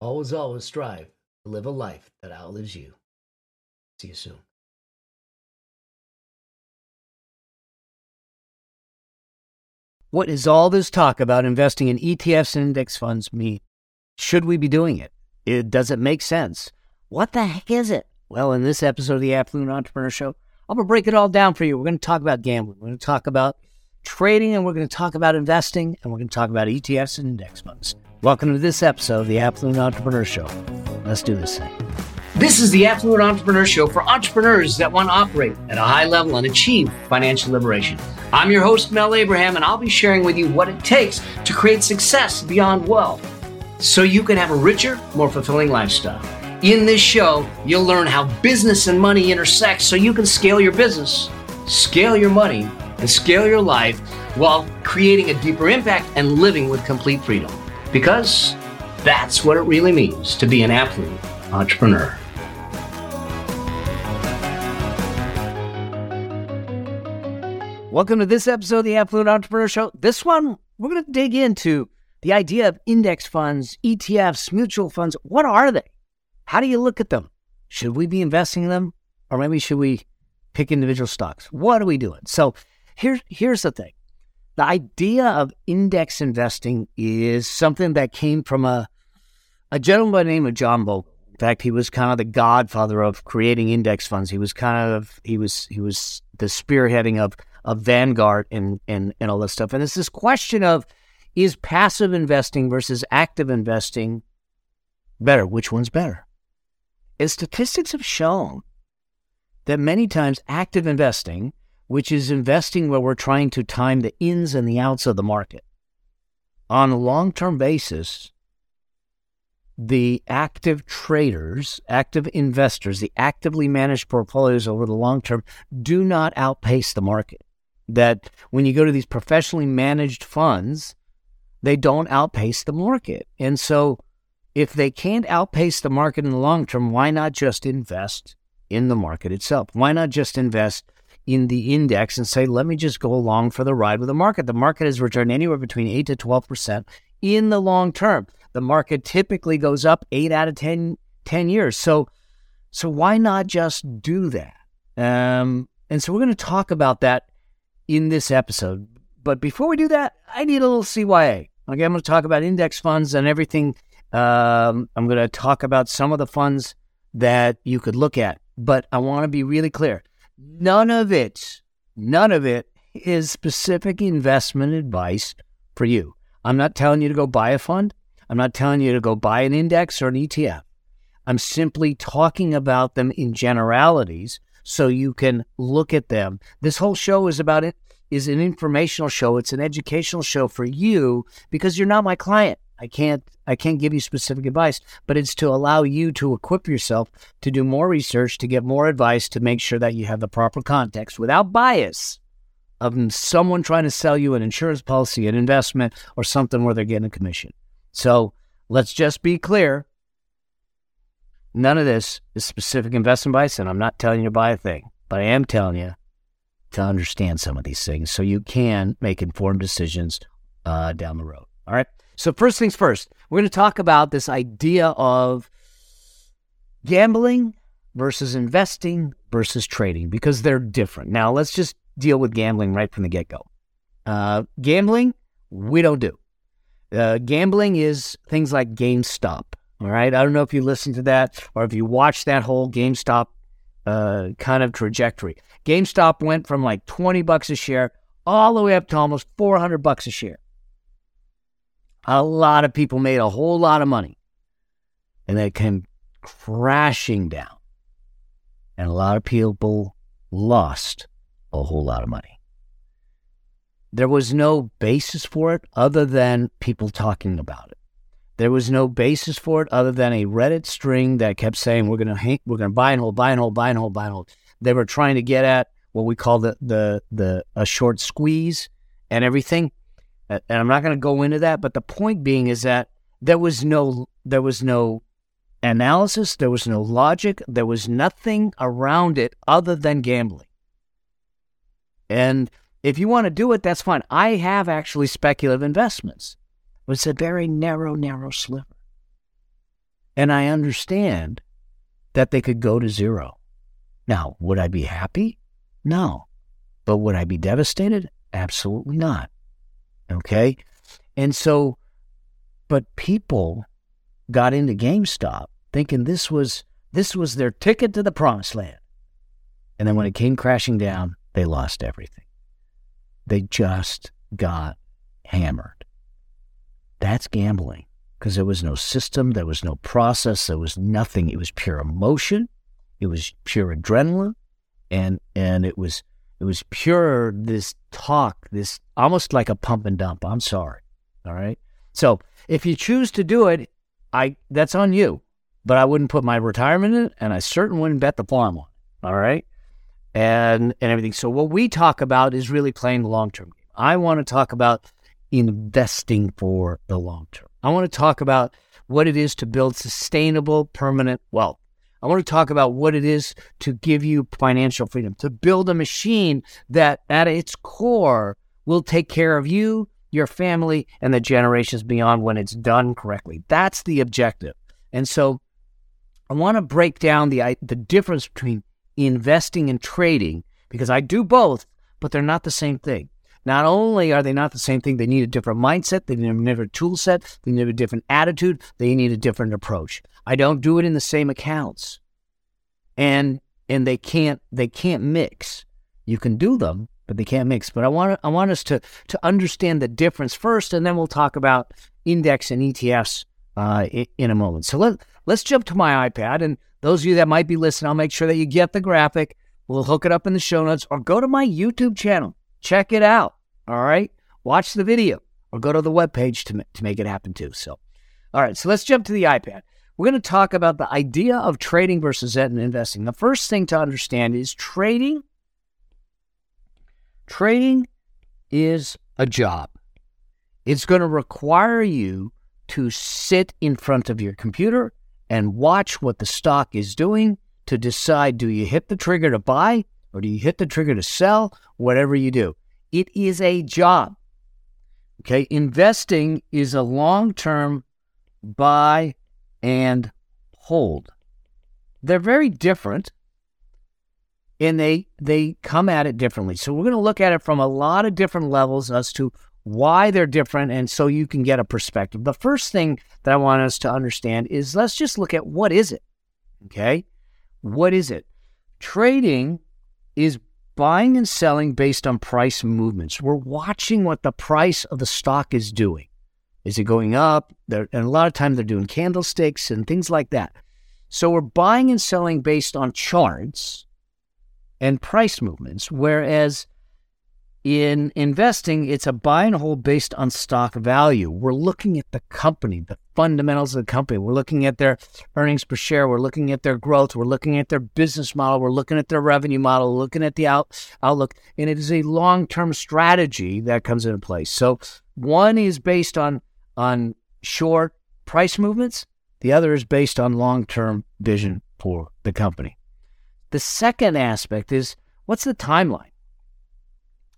always, always strive to live a life that outlives you. See you soon. What is all this talk about investing in ETFs and index funds mean? Should we be doing it? it? Does it make sense? What the heck is it? Well, in this episode of the Affluent Entrepreneur Show, I'm going to break it all down for you. We're going to talk about gambling. We're going to talk about trading, and we're going to talk about investing, and we're going to talk about ETFs and index funds. Welcome to this episode of the Affluent Entrepreneur Show. Let's do this thing. This is the Affluent Entrepreneur Show for entrepreneurs that want to operate at a high level and achieve financial liberation. I'm your host, Mel Abraham, and I'll be sharing with you what it takes to create success beyond wealth so you can have a richer, more fulfilling lifestyle. In this show, you'll learn how business and money intersect so you can scale your business, scale your money, and scale your life while creating a deeper impact and living with complete freedom. Because that's what it really means to be an affluent entrepreneur. Welcome to this episode of the Affluent Entrepreneur Show. This one, we're going to dig into the idea of index funds, ETFs, mutual funds, what are they? How do you look at them? Should we be investing in them? Or maybe should we pick individual stocks? What are we doing? So here's here's the thing. The idea of index investing is something that came from a a gentleman by the name of John Bogle. In fact, he was kind of the godfather of creating index funds. He was kind of he was he was the spearheading of of Vanguard and and and all this stuff. And it's this question of is passive investing versus active investing better? Which one's better? As statistics have shown that many times active investing, which is investing where we're trying to time the ins and the outs of the market, on a long term basis, the active traders, active investors, the actively managed portfolios over the long term do not outpace the market. That when you go to these professionally managed funds, they don't outpace the market. And so, if they can't outpace the market in the long term, why not just invest in the market itself? Why not just invest in the index and say, let me just go along for the ride with the market? The market has returned anywhere between 8 to 12% in the long term. The market typically goes up 8 out of 10, 10 years. So, so why not just do that? Um, and so we're going to talk about that in this episode. But before we do that, I need a little CYA. Okay, I'm going to talk about index funds and everything. Um, I'm going to talk about some of the funds that you could look at, but I want to be really clear. None of it, none of it is specific investment advice for you. I'm not telling you to go buy a fund. I'm not telling you to go buy an index or an ETF. I'm simply talking about them in generalities so you can look at them. This whole show is about it is an informational show. It's an educational show for you because you're not my client. I can't I can't give you specific advice, but it's to allow you to equip yourself to do more research, to get more advice, to make sure that you have the proper context without bias of someone trying to sell you an insurance policy, an investment, or something where they're getting a commission. So let's just be clear. None of this is specific investment advice, and I'm not telling you to buy a thing, but I am telling you to understand some of these things so you can make informed decisions uh, down the road. All right. So, first things first, we're going to talk about this idea of gambling versus investing versus trading because they're different. Now, let's just deal with gambling right from the get go. Uh, gambling, we don't do. Uh, gambling is things like GameStop. All right. I don't know if you listened to that or if you watched that whole GameStop uh, kind of trajectory. GameStop went from like 20 bucks a share all the way up to almost 400 bucks a share. A lot of people made a whole lot of money and they came crashing down. And a lot of people lost a whole lot of money. There was no basis for it other than people talking about it. There was no basis for it other than a Reddit string that kept saying we're going to we're going to buy and hold, buy and hold, buy and hold, buy and hold. They were trying to get at what we call the the the a short squeeze and everything and I'm not going to go into that, but the point being is that there was no there was no analysis, there was no logic, there was nothing around it other than gambling. And if you want to do it, that's fine. I have actually speculative investments. It's a very narrow, narrow sliver. And I understand that they could go to zero. Now, would I be happy? No. But would I be devastated? Absolutely not. Okay. And so, but people got into GameStop thinking this was this was their ticket to the promised land. And then when it came crashing down, they lost everything. They just got hammered. That's gambling because there was no system, there was no process, there was nothing. It was pure emotion, it was pure adrenaline, and and it was it was pure this talk, this almost like a pump and dump. I'm sorry. All right. So if you choose to do it, I that's on you. But I wouldn't put my retirement in it, and I certainly wouldn't bet the farm on it. All right. And and everything. So what we talk about is really playing the long term game. I want to talk about investing for the long term. I want to talk about what it is to build sustainable, permanent wealth. I want to talk about what it is to give you financial freedom, to build a machine that at its core will take care of you, your family, and the generations beyond when it's done correctly. That's the objective. And so I want to break down the, the difference between investing and trading because I do both, but they're not the same thing. Not only are they not the same thing, they need a different mindset, they need a different tool set, they need a different attitude, they need a different approach. I don't do it in the same accounts. And and they can't they can't mix. You can do them, but they can't mix. But I want I want us to to understand the difference first, and then we'll talk about index and ETFs uh, in, in a moment. So let let's jump to my iPad, and those of you that might be listening, I'll make sure that you get the graphic. We'll hook it up in the show notes, or go to my YouTube channel. Check it out. All right. Watch the video or go to the webpage to, to make it happen too. So, all right. So let's jump to the iPad. We're going to talk about the idea of trading versus investing. The first thing to understand is trading. Trading is a job. It's going to require you to sit in front of your computer and watch what the stock is doing to decide do you hit the trigger to buy or do you hit the trigger to sell? Whatever you do, it is a job. Okay, investing is a long term buy and hold. They're very different and they they come at it differently. So we're going to look at it from a lot of different levels as to why they're different and so you can get a perspective. The first thing that I want us to understand is let's just look at what is it? Okay? What is it? Trading is buying and selling based on price movements. We're watching what the price of the stock is doing. Is it going up? They're, and a lot of times they're doing candlesticks and things like that. So we're buying and selling based on charts and price movements, whereas in investing, it's a buy and hold based on stock value. We're looking at the company, the fundamentals of the company. We're looking at their earnings per share. We're looking at their growth. We're looking at their business model. We're looking at their revenue model, looking at the out, outlook. And it is a long term strategy that comes into place. So one is based on, on short price movements, the other is based on long term vision for the company. The second aspect is what's the timeline?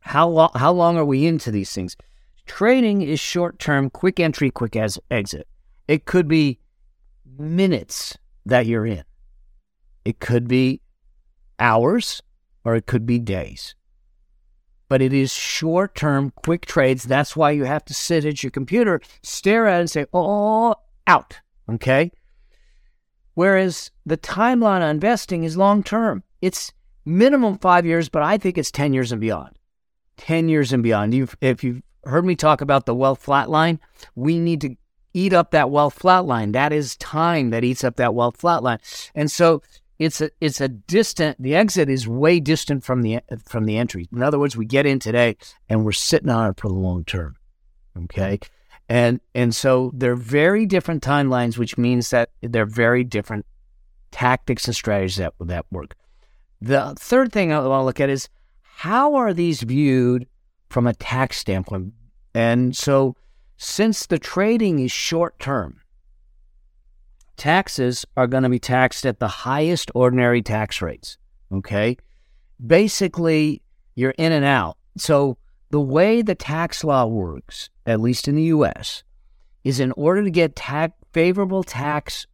How long, how long are we into these things? Trading is short term, quick entry, quick as exit. It could be minutes that you're in. It could be hours or it could be days. But it is short term, quick trades. That's why you have to sit at your computer, stare at it, and say, oh, out. Okay. Whereas the timeline on investing is long term. It's minimum five years, but I think it's 10 years and beyond. 10 years and beyond. You've, if you've heard me talk about the wealth flatline, we need to eat up that wealth flatline. That is time that eats up that wealth flatline. And so it's a it's a distant the exit is way distant from the from the entry. In other words, we get in today and we're sitting on it for the long term. Okay? And and so they're very different timelines, which means that they're very different tactics and strategies that that work. The third thing I want to look at is how are these viewed from a tax standpoint? And so, since the trading is short term, taxes are going to be taxed at the highest ordinary tax rates. Okay. Basically, you're in and out. So, the way the tax law works, at least in the US, is in order to get favorable tax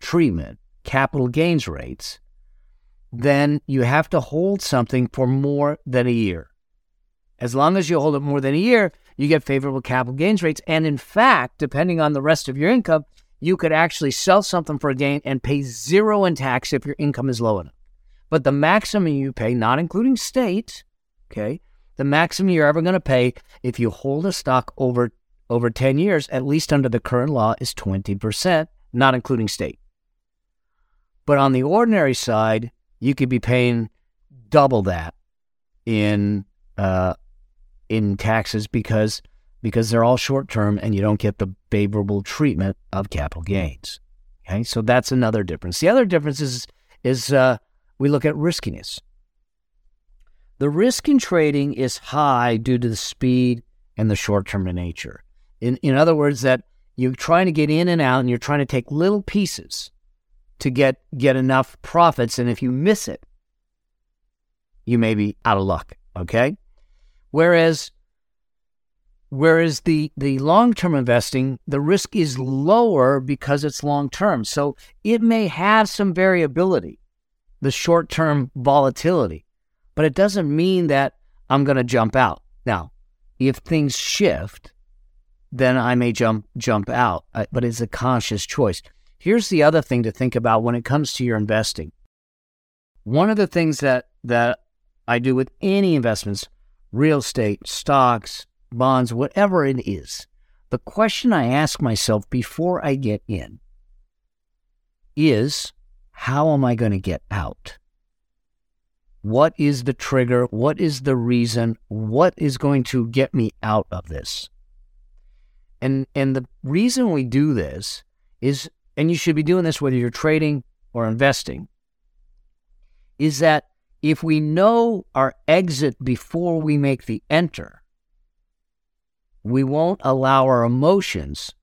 treatment, capital gains rates, then you have to hold something for more than a year. As long as you hold it more than a year, you get favorable capital gains rates. And in fact, depending on the rest of your income, you could actually sell something for a gain and pay zero in tax if your income is low enough. But the maximum you pay, not including state, okay, the maximum you're ever going to pay if you hold a stock over over 10 years, at least under the current law, is 20%, not including state. But on the ordinary side, you could be paying double that in uh, in taxes because because they're all short term and you don't get the favorable treatment of capital gains. Okay, so that's another difference. The other difference is is uh, we look at riskiness. The risk in trading is high due to the speed and the short term nature. In in other words, that you're trying to get in and out and you're trying to take little pieces to get get enough profits and if you miss it you may be out of luck okay? Whereas whereas the the long-term investing the risk is lower because it's long term so it may have some variability the short-term volatility but it doesn't mean that I'm going to jump out. Now if things shift then I may jump jump out uh, but it's a conscious choice Here's the other thing to think about when it comes to your investing. One of the things that, that I do with any investments, real estate, stocks, bonds, whatever it is, the question I ask myself before I get in is how am I going to get out? What is the trigger? What is the reason? What is going to get me out of this? And and the reason we do this is and you should be doing this whether you're trading or investing, is that if we know our exit before we make the enter, we won't allow our emotions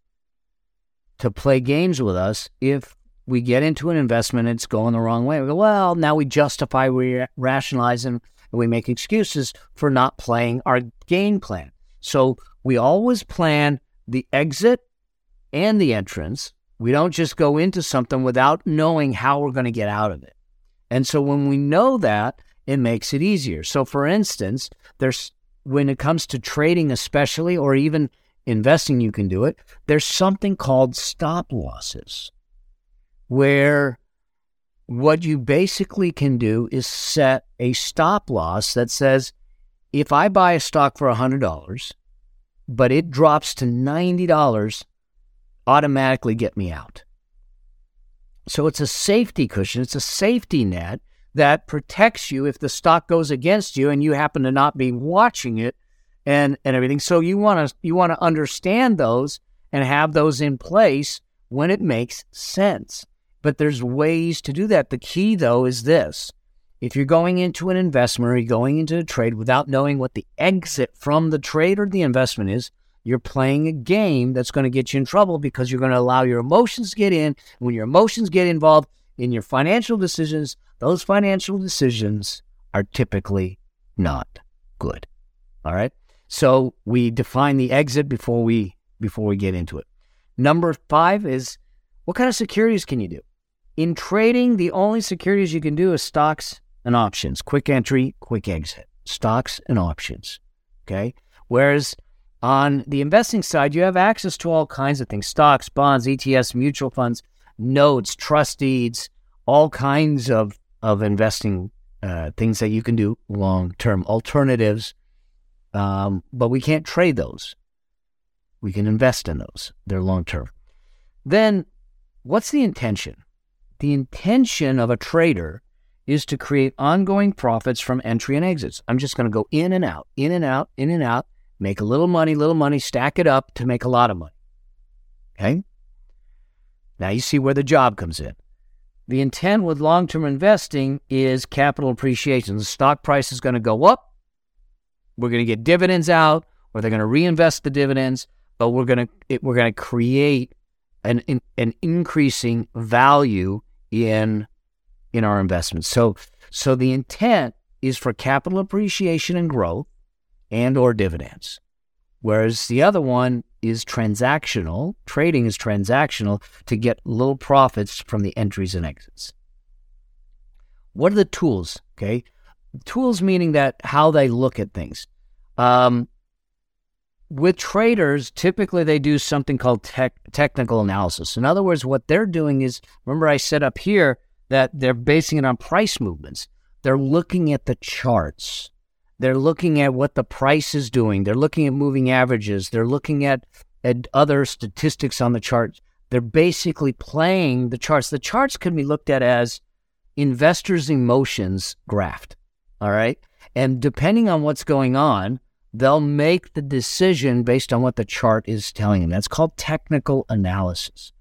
to play games with us if we get into an investment and it's going the wrong way. We go, well, now we justify, we rationalize, and we make excuses for not playing our game plan. So we always plan the exit and the entrance we don't just go into something without knowing how we're going to get out of it. And so when we know that, it makes it easier. So for instance, there's when it comes to trading especially or even investing you can do it, there's something called stop losses where what you basically can do is set a stop loss that says if I buy a stock for $100 but it drops to $90 automatically get me out. So it's a safety cushion, it's a safety net that protects you if the stock goes against you and you happen to not be watching it and and everything. So you want to you want to understand those and have those in place when it makes sense. But there's ways to do that. The key though is this. If you're going into an investment or you're going into a trade without knowing what the exit from the trade or the investment is, you're playing a game that's going to get you in trouble because you're going to allow your emotions to get in. When your emotions get involved in your financial decisions, those financial decisions are typically not good. All right. So we define the exit before we before we get into it. Number five is what kind of securities can you do? In trading, the only securities you can do is stocks and options. Quick entry, quick exit. Stocks and options. Okay. Whereas on the investing side, you have access to all kinds of things stocks, bonds, ETFs, mutual funds, notes, trust deeds, all kinds of, of investing uh, things that you can do long term, alternatives. Um, but we can't trade those. We can invest in those. They're long term. Then, what's the intention? The intention of a trader is to create ongoing profits from entry and exits. I'm just going to go in and out, in and out, in and out, make a little money, little money, stack it up to make a lot of money. Okay? Now you see where the job comes in. The intent with long term investing is capital appreciation. The stock price is going to go up. We're going to get dividends out, or they're going to reinvest the dividends, but we're going to we're going to create an an increasing value in in our investments. So so the intent is for capital appreciation and growth and or dividends. Whereas the other one is transactional. Trading is transactional to get little profits from the entries and exits. What are the tools? Okay. Tools meaning that how they look at things. Um, with traders, typically they do something called tech, technical analysis. In other words, what they're doing is remember, I said up here that they're basing it on price movements. They're looking at the charts. They're looking at what the price is doing. They're looking at moving averages. They're looking at, at other statistics on the chart. They're basically playing the charts. The charts can be looked at as investors' emotions graphed. All right. And depending on what's going on, they'll make the decision based on what the chart is telling them. That's called technical analysis.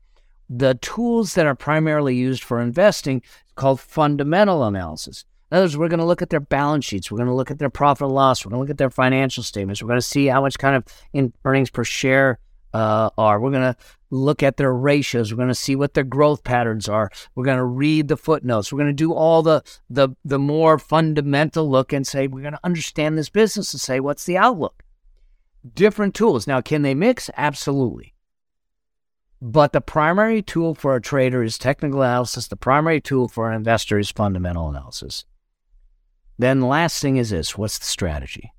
The tools that are primarily used for investing called fundamental analysis. In other words, we're going to look at their balance sheets. We're going to look at their profit and loss. We're going to look at their financial statements. We're going to see how much kind of in earnings per share uh, are. We're going to look at their ratios. We're going to see what their growth patterns are. We're going to read the footnotes. We're going to do all the the the more fundamental look and say we're going to understand this business and say what's the outlook. Different tools. Now, can they mix? Absolutely. But the primary tool for a trader is technical analysis. The primary tool for an investor is fundamental analysis. Then the last thing is this what's the strategy?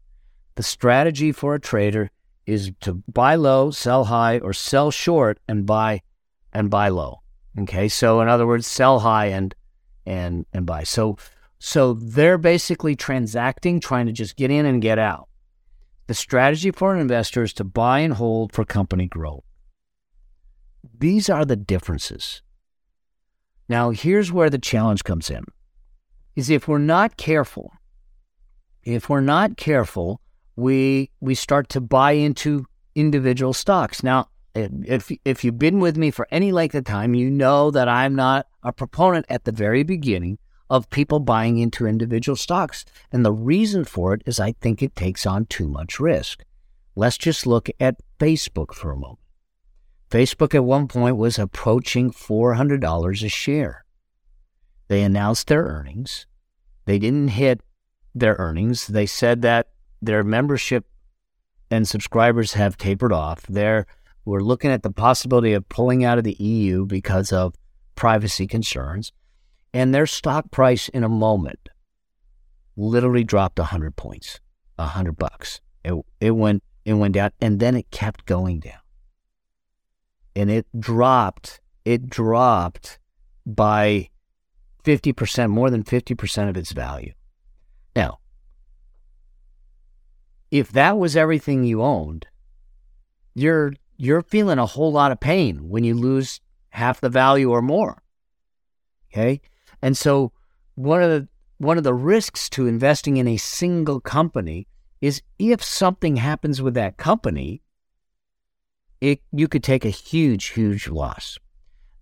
The strategy for a trader is to buy low, sell high, or sell short and buy and buy low. Okay. So in other words, sell high and and and buy. So so they're basically transacting, trying to just get in and get out. The strategy for an investor is to buy and hold for company growth. These are the differences. Now, here's where the challenge comes in is if we're not careful, if we're not careful, we we start to buy into individual stocks. Now, if if you've been with me for any length of time, you know that I'm not a proponent at the very beginning of people buying into individual stocks. And the reason for it is I think it takes on too much risk. Let's just look at Facebook for a moment. Facebook at one point was approaching $400 a share. They announced their earnings. They didn't hit their earnings. They said that their membership and subscribers have tapered off. They're we're looking at the possibility of pulling out of the EU because of privacy concerns. And their stock price in a moment literally dropped 100 points, 100 bucks. It, it went it went down and then it kept going down. And it dropped, it dropped by 50%, more than 50% of its value. Now, if that was everything you owned, you're you're feeling a whole lot of pain when you lose half the value or more. Okay? And so one of the one of the risks to investing in a single company is if something happens with that company, it, you could take a huge, huge loss.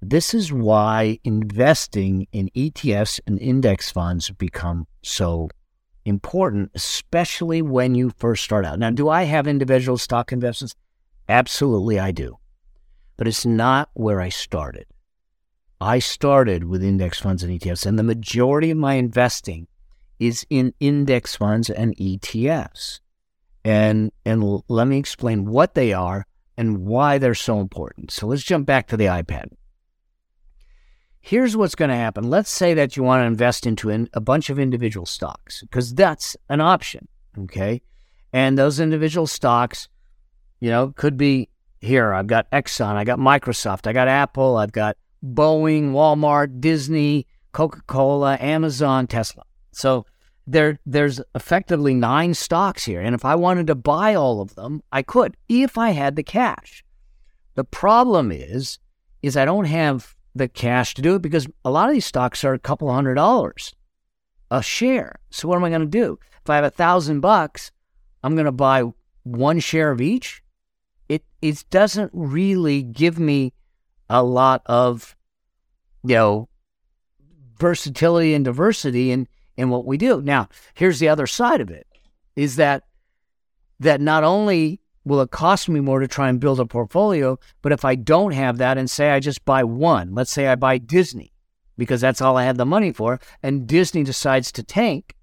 This is why investing in ETFs and index funds become so important, especially when you first start out. Now, do I have individual stock investments? Absolutely, I do. But it's not where I started. I started with index funds and ETFs, and the majority of my investing is in index funds and ETFs. And, and let me explain what they are and why they're so important. So let's jump back to the iPad. Here's what's going to happen. Let's say that you want to invest into in, a bunch of individual stocks because that's an option. Okay. And those individual stocks, you know, could be here. I've got Exxon, I got Microsoft, I got Apple, I've got Boeing, Walmart, Disney, Coca Cola, Amazon, Tesla. So there, there's effectively nine stocks here. And if I wanted to buy all of them, I could if I had the cash. The problem is, is I don't have the cash to do it because a lot of these stocks are a couple hundred dollars a share. So what am I going to do? If I have a thousand bucks, I'm going to buy one share of each. It it doesn't really give me a lot of you know versatility and diversity in in what we do. Now, here's the other side of it is that that not only will it cost me more to try and build a portfolio, but if I don't have that and say I just buy one, let's say I buy Disney because that's all I have the money for, and Disney decides to tank,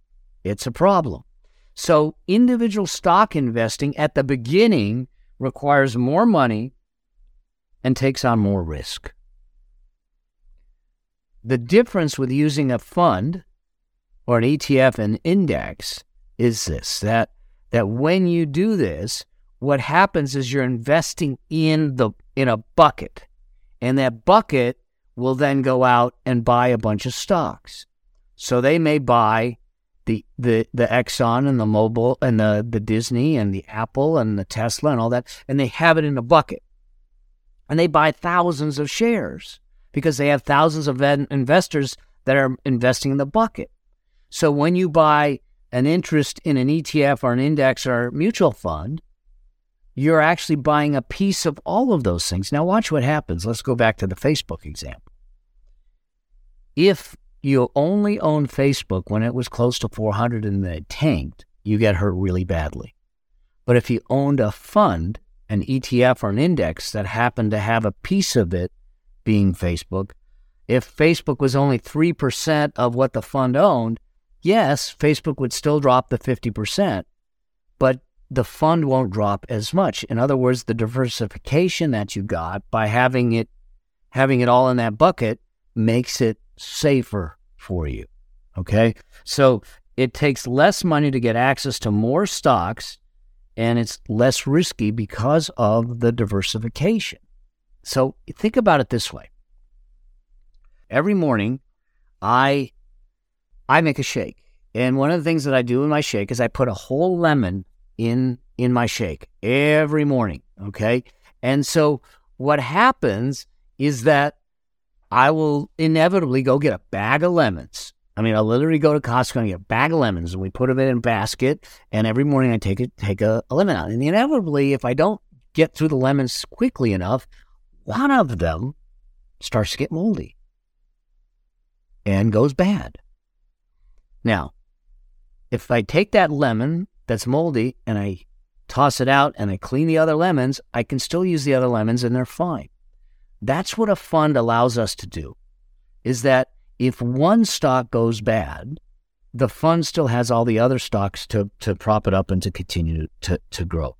it's a problem. So individual stock investing at the beginning requires more money and takes on more risk. The difference with using a fund or an ETF and index is this that that when you do this, what happens is you're investing in the in a bucket. And that bucket will then go out and buy a bunch of stocks. So they may buy the the the Exxon and the Mobil and the the Disney and the Apple and the Tesla and all that, and they have it in a bucket. And they buy thousands of shares because they have thousands of investors that are investing in the bucket. So when you buy an interest in an ETF or an index or mutual fund, you're actually buying a piece of all of those things. Now, watch what happens. Let's go back to the Facebook example. If you only own Facebook when it was close to 400 and it tanked, you get hurt really badly. But if you owned a fund, an ETF or an index that happened to have a piece of it being Facebook, if Facebook was only 3% of what the fund owned, yes, Facebook would still drop the 50%, but the fund won't drop as much. In other words, the diversification that you got by having it having it all in that bucket makes it safer for you. Okay? So it takes less money to get access to more stocks and it's less risky because of the diversification. So think about it this way. Every morning I I make a shake. And one of the things that I do in my shake is I put a whole lemon in in my shake every morning, okay? And so what happens is that I will inevitably go get a bag of lemons. I mean, I literally go to Costco and get a bag of lemons, and we put them in a basket. And every morning I take it, take a, a lemon out. And inevitably, if I don't get through the lemons quickly enough, one of them starts to get moldy and goes bad. Now, if I take that lemon that's moldy and I toss it out and I clean the other lemons, I can still use the other lemons and they're fine. That's what a fund allows us to do. Is that if one stock goes bad, the fund still has all the other stocks to, to prop it up and to continue to, to grow.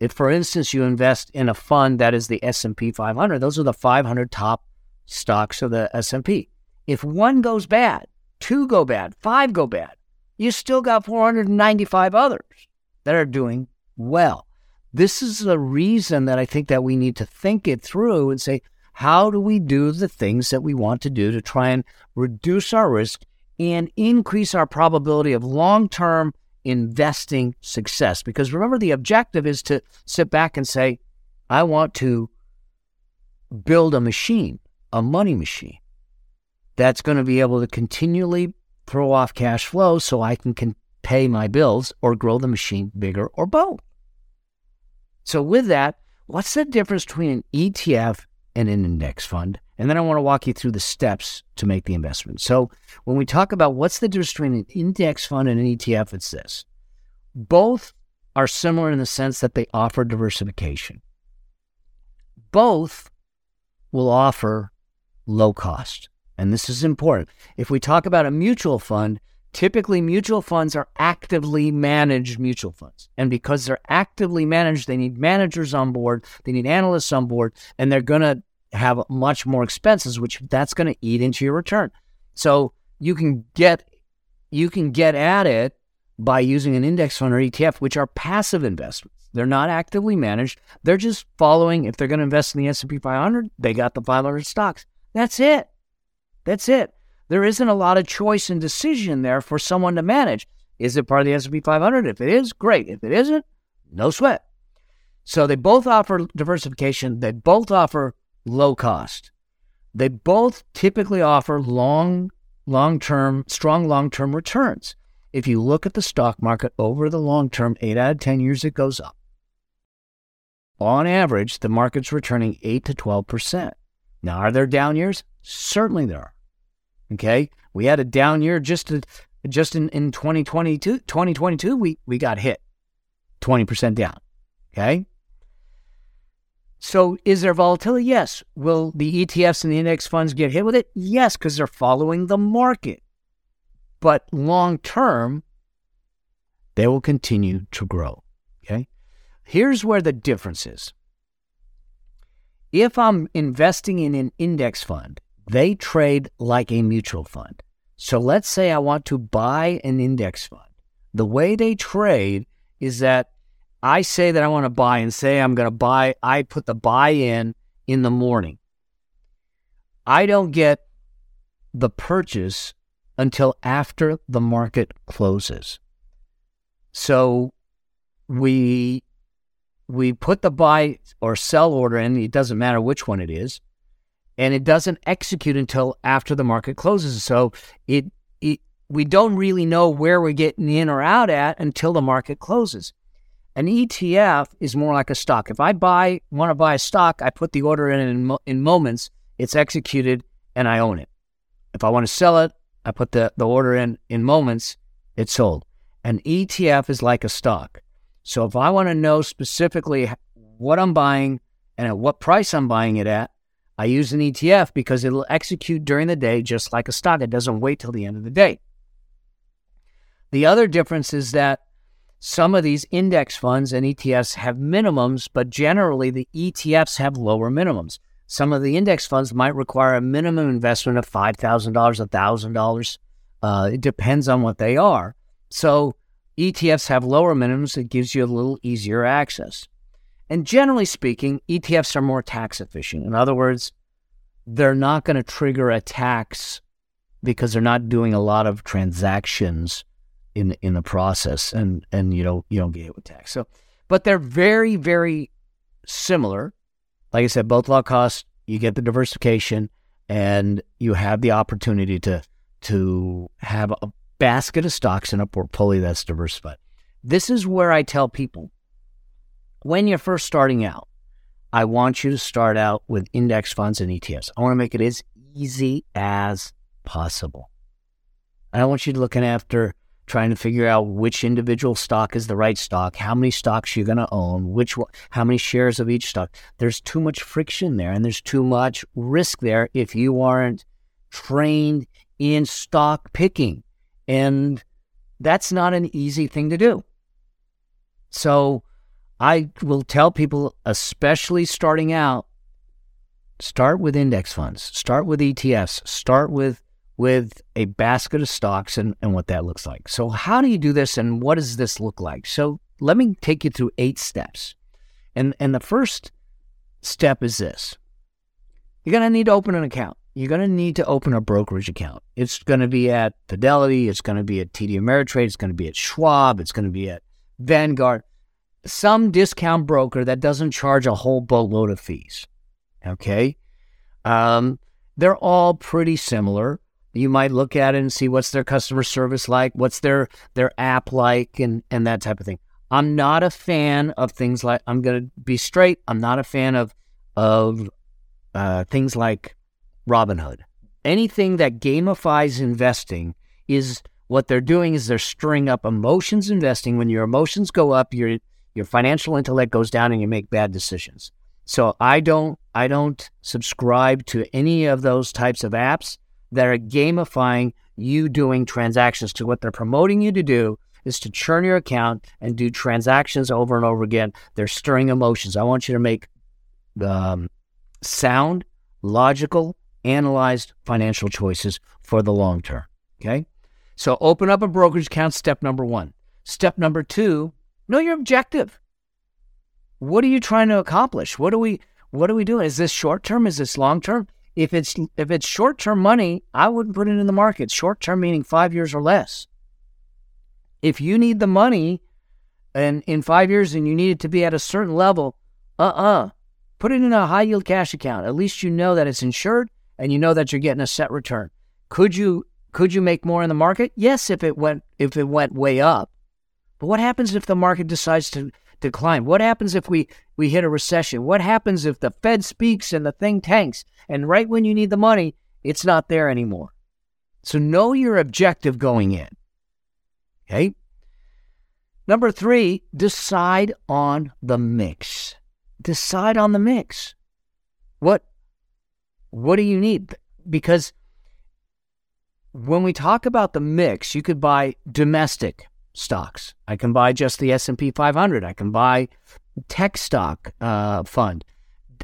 If, for instance, you invest in a fund that is the S&P 500, those are the 500 top stocks of the S&P. If one goes bad, two go bad, five go bad, you still got 495 others that are doing well. This is the reason that I think that we need to think it through and say, how do we do the things that we want to do to try and reduce our risk and increase our probability of long term investing success? Because remember, the objective is to sit back and say, I want to build a machine, a money machine that's going to be able to continually throw off cash flow so I can, can pay my bills or grow the machine bigger or both. So, with that, what's the difference between an ETF and an index fund? And then I want to walk you through the steps to make the investment. So, when we talk about what's the difference between an index fund and an ETF, it's this both are similar in the sense that they offer diversification. Both will offer low cost. And this is important. If we talk about a mutual fund, typically mutual funds are actively managed mutual funds. And because they're actively managed, they need managers on board, they need analysts on board, and they're going to have much more expenses, which that's going to eat into your return. So you can get you can get at it by using an index fund or ETF, which are passive investments. They're not actively managed. They're just following. If they're going to invest in the S&P 500, they got the 500 stocks. That's it. That's it. There isn't a lot of choice and decision there for someone to manage. Is it part of the S&P 500? If it is, great. If it isn't, no sweat. So they both offer diversification. They both offer low cost. They both typically offer long, long-term, strong long-term returns. If you look at the stock market over the long term, eight out of 10 years, it goes up. On average, the market's returning 8 to 12%. Now, are there down years? Certainly there are. Okay. We had a down year just, to, just in, in 2022. 2022, we, we got hit 20% down. Okay. So, is there volatility? Yes. Will the ETFs and the index funds get hit with it? Yes, because they're following the market. But long term, they will continue to grow. Okay. Here's where the difference is. If I'm investing in an index fund, they trade like a mutual fund. So let's say I want to buy an index fund. The way they trade is that I say that I want to buy and say I'm going to buy, I put the buy in in the morning. I don't get the purchase until after the market closes. So we we put the buy or sell order in, it doesn't matter which one it is, and it doesn't execute until after the market closes. So it it we don't really know where we're getting in or out at until the market closes. An ETF is more like a stock. If I buy want to buy a stock, I put the order in in, in moments, it's executed and I own it. If I want to sell it, I put the, the order in in moments, it's sold. An ETF is like a stock. So if I want to know specifically what I'm buying and at what price I'm buying it at, I use an ETF because it'll execute during the day just like a stock. It doesn't wait till the end of the day. The other difference is that some of these index funds and ETFs have minimums, but generally the ETFs have lower minimums. Some of the index funds might require a minimum investment of $5,000, $1,000. Uh, it depends on what they are. So ETFs have lower minimums. It gives you a little easier access. And generally speaking, ETFs are more tax efficient. In other words, they're not going to trigger a tax because they're not doing a lot of transactions in in the process, and and you know you don't get hit with tax. So, but they're very very similar like I said, both low cost, you get the diversification and you have the opportunity to to have a basket of stocks in a portfolio that's diversified. This is where I tell people when you're first starting out, I want you to start out with index funds and ETFs. I want to make it as easy as possible. I don't want you looking after trying to figure out which individual stock is the right stock, how many stocks you're going to own, which how many shares of each stock. There's too much friction there and there's too much risk there if you aren't trained in stock picking. And that's not an easy thing to do. So I will tell people, especially starting out, start with index funds, start with ETFs, start with with a basket of stocks and, and what that looks like. So, how do you do this and what does this look like? So, let me take you through eight steps. And, and the first step is this you're going to need to open an account. You're going to need to open a brokerage account. It's going to be at Fidelity, it's going to be at TD Ameritrade, it's going to be at Schwab, it's going to be at Vanguard, some discount broker that doesn't charge a whole boatload of fees. Okay. Um, they're all pretty similar You might look at it and see what's their customer service like, what's their their app like, and and that type of thing. I'm not a fan of things like I'm going to be straight. I'm not a fan of of uh, things like Robinhood. Anything that gamifies investing is what they're doing is they're stirring up emotions investing. When your emotions go up, your your financial intellect goes down and you make bad decisions. So I don't I don't subscribe to any of those types of apps that are gamifying you doing transactions to what they're promoting you to do is to churn your account and do transactions over and over again. They're stirring emotions. I want you to make um, sound, logical, analyzed financial choices for the long term. Okay. So open up a brokerage account, step number one. Step number two, know your objective. What are you trying to accomplish? What are we what are we doing? Is this short term? Is this long term? If it's if it's short term money, I wouldn't put it in the market. Short term meaning five years or less. If you need the money and in five years and you need it to be at a certain level, uh-uh. Put it in a high yield cash account. At least you know that it's insured and you know that you're getting a set return. Could you could you make more in the market? Yes, if it went if it went way up. But what happens if the market decides to decline? What happens if we we hit a recession? What happens if the Fed speaks and the thing tanks and right when you need the money, it's not there anymore? So know your objective going in. Okay? Number 3, decide on the mix. Decide on the mix. What what do you need? Because when we talk about the mix, you could buy domestic stocks. I can buy just the S&P 500. I can buy tech stock uh, fund.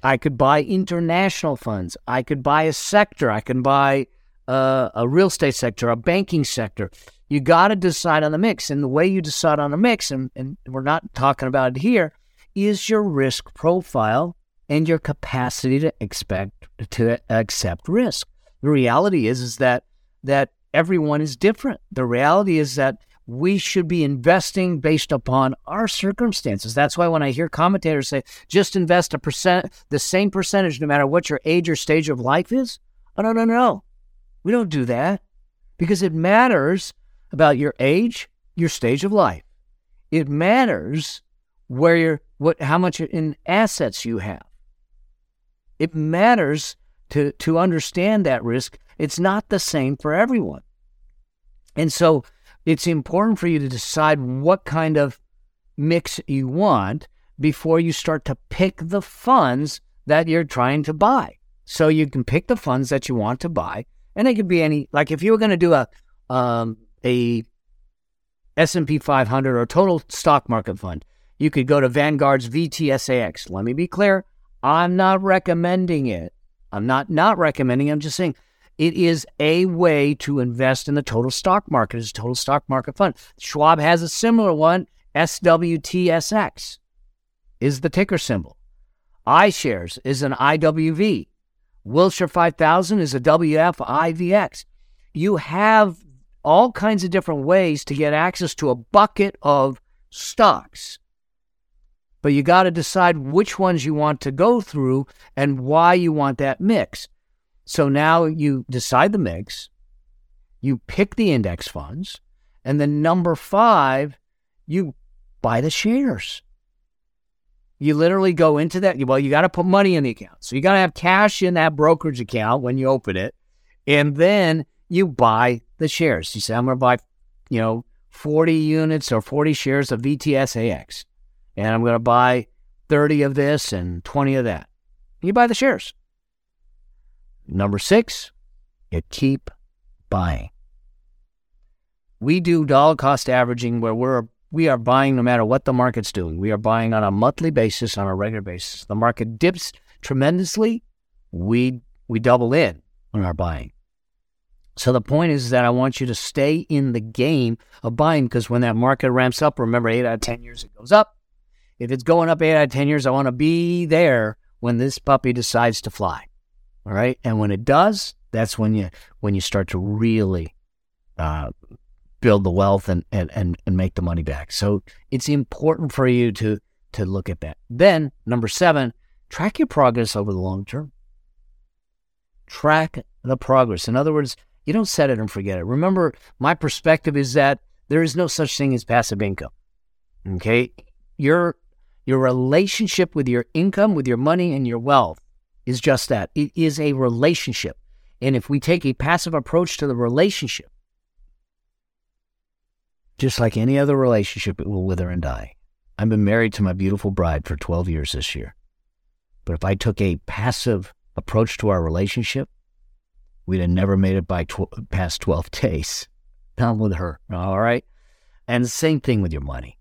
I could buy international funds. I could buy a sector. I can buy uh, a real estate sector, a banking sector. You got to decide on the mix. And the way you decide on a mix, and, and we're not talking about it here, is your risk profile and your capacity to expect to accept risk. The reality is is that that everyone is different. The reality is that we should be investing based upon our circumstances. That's why when I hear commentators say just invest a percent, the same percentage, no matter what your age or stage of life is. Oh, no, no, no. We don't do that because it matters about your age, your stage of life. It matters where you're, what, how much in assets you have. It matters to, to understand that risk it's not the same for everyone. And so it's important for you to decide what kind of mix you want before you start to pick the funds that you're trying to buy. So you can pick the funds that you want to buy, and it could be any. Like if you were going to do a um, a S&P 500 or total stock market fund, you could go to Vanguard's VTSAX. Let me be clear, I'm not recommending it. I'm not not recommending. I'm just saying it is a way to invest in the total stock market It's a total stock market fund. Schwab has a similar one, SWTSX is the ticker symbol. iShares is an IWV. Wilshire 5000 is a WFIVX. You have all kinds of different ways to get access to a bucket of stocks. But you got to decide which ones you want to go through and why you want that mix. So now you decide the mix, you pick the index funds, and then number five, you buy the shares. You literally go into that. Well, you got to put money in the account. So you got to have cash in that brokerage account when you open it. And then you buy the shares. You say, I'm going to buy, you know, 40 units or 40 shares of VTSAX. And I'm going to buy 30 of this and 20 of that. You buy the shares. Number six, you keep buying. We do dollar cost averaging where we're we are buying no matter what the market's doing. We are buying on a monthly basis, on a regular basis. The market dips tremendously, we we double in on our buying. So the point is that I want you to stay in the game of buying because when that market ramps up, remember eight out of ten years it goes up. If it's going up eight out of ten years, I want to be there when this puppy decides to fly. All right. And when it does, that's when you when you start to really uh, build the wealth and, and, and, and make the money back. So it's important for you to to look at that. Then number seven, track your progress over the long term. Track the progress. In other words, you don't set it and forget it. Remember, my perspective is that there is no such thing as passive income. Okay? Your your relationship with your income, with your money and your wealth is just that. It is a relationship. And if we take a passive approach to the relationship, just like any other relationship, it will wither and die. I've been married to my beautiful bride for 12 years this year. But if I took a passive approach to our relationship, we'd have never made it by tw- past 12 days. Not with her. All right. And same thing with your money.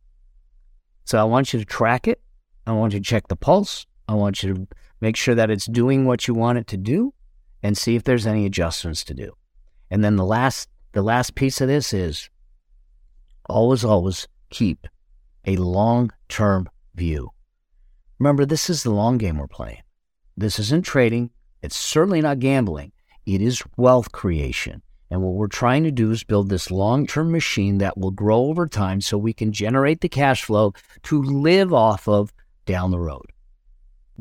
So I want you to track it. I want you to check the pulse. I want you to make sure that it's doing what you want it to do and see if there's any adjustments to do. And then the last the last piece of this is always always keep a long-term view. Remember this is the long game we're playing. This isn't trading, it's certainly not gambling. It is wealth creation. And what we're trying to do is build this long term machine that will grow over time so we can generate the cash flow to live off of down the road.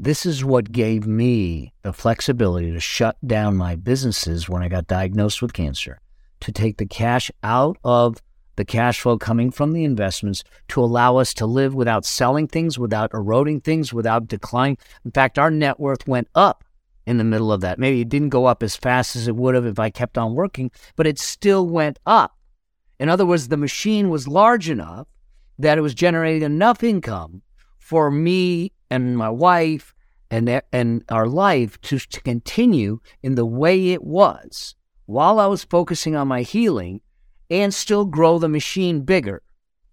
This is what gave me the flexibility to shut down my businesses when I got diagnosed with cancer, to take the cash out of the cash flow coming from the investments to allow us to live without selling things, without eroding things, without decline. In fact, our net worth went up in the middle of that. Maybe it didn't go up as fast as it would have if I kept on working, but it still went up. In other words, the machine was large enough that it was generating enough income for me and my wife and, and our life to, to continue in the way it was while I was focusing on my healing and still grow the machine bigger.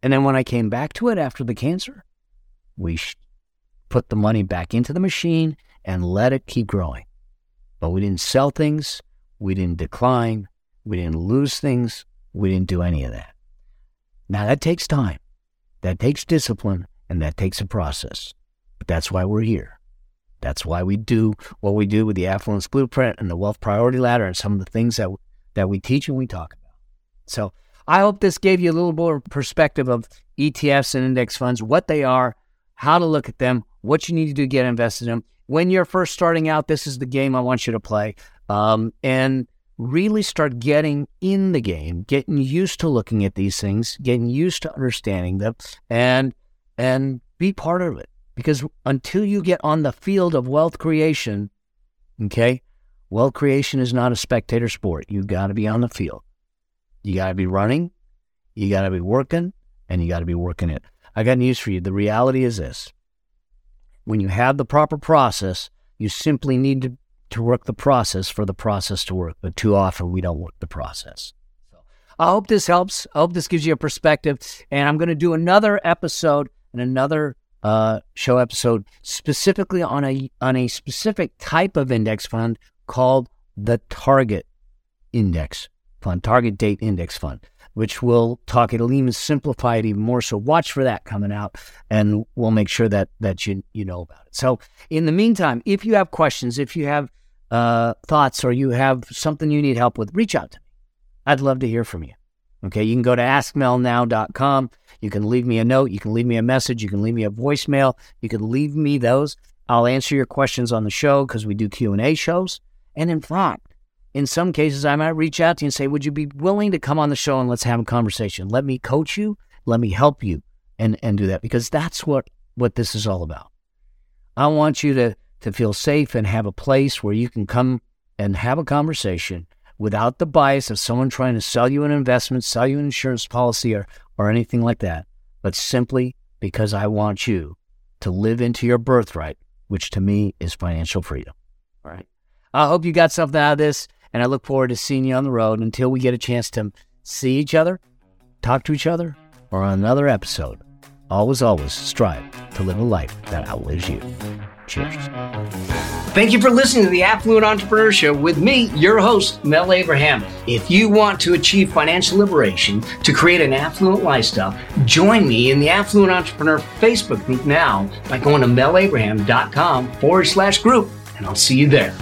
And then when I came back to it after the cancer, we put the money back into the machine and let it keep growing. But we didn't sell things, we didn't decline, we didn't lose things, we didn't do any of that. Now that takes time, that takes discipline, and that takes a process. But that's why we're here. That's why we do what we do with the Affluence Blueprint and the Wealth Priority Ladder and some of the things that, that we teach and we talk about. So I hope this gave you a little more perspective of ETFs and index funds, what they are, how to look at them, what you need to do to get invested in them. When you're first starting out, this is the game I want you to play. Um, and really start getting in the game, getting used to looking at these things, getting used to understanding them, and and be part of it. Because until you get on the field of wealth creation, okay, wealth creation is not a spectator sport. You've got to be on the field. You got to be running, you got to be working, and you got to be working it. I got news for you. The reality is this when you have the proper process, you simply need to, to work the process for the process to work. But too often we don't work the process. I hope this helps. I hope this gives you a perspective. And I'm going to do another episode and another uh, show episode specifically on a on a specific type of index fund called the Target Index Fund, Target Date Index Fund which we'll talk. It'll even simplify it even more. So watch for that coming out, and we'll make sure that that you you know about it. So in the meantime, if you have questions, if you have uh, thoughts, or you have something you need help with, reach out to me. I'd love to hear from you. Okay, you can go to askmelnow.com. You can leave me a note. You can leave me a message. You can leave me a voicemail. You can leave me those. I'll answer your questions on the show because we do Q and A shows. And in fact, in some cases, I might reach out to you and say, Would you be willing to come on the show and let's have a conversation? Let me coach you, let me help you, and, and do that because that's what, what this is all about. I want you to, to feel safe and have a place where you can come and have a conversation without the bias of someone trying to sell you an investment, sell you an insurance policy, or, or anything like that, but simply because I want you to live into your birthright, which to me is financial freedom. All right. I hope you got something out of this. And I look forward to seeing you on the road until we get a chance to see each other, talk to each other, or on another episode. Always, always strive to live a life that outlives you. Cheers. Thank you for listening to the Affluent Entrepreneur Show with me, your host, Mel Abraham. If you want to achieve financial liberation to create an affluent lifestyle, join me in the Affluent Entrepreneur Facebook group now by going to melabraham.com forward slash group, and I'll see you there.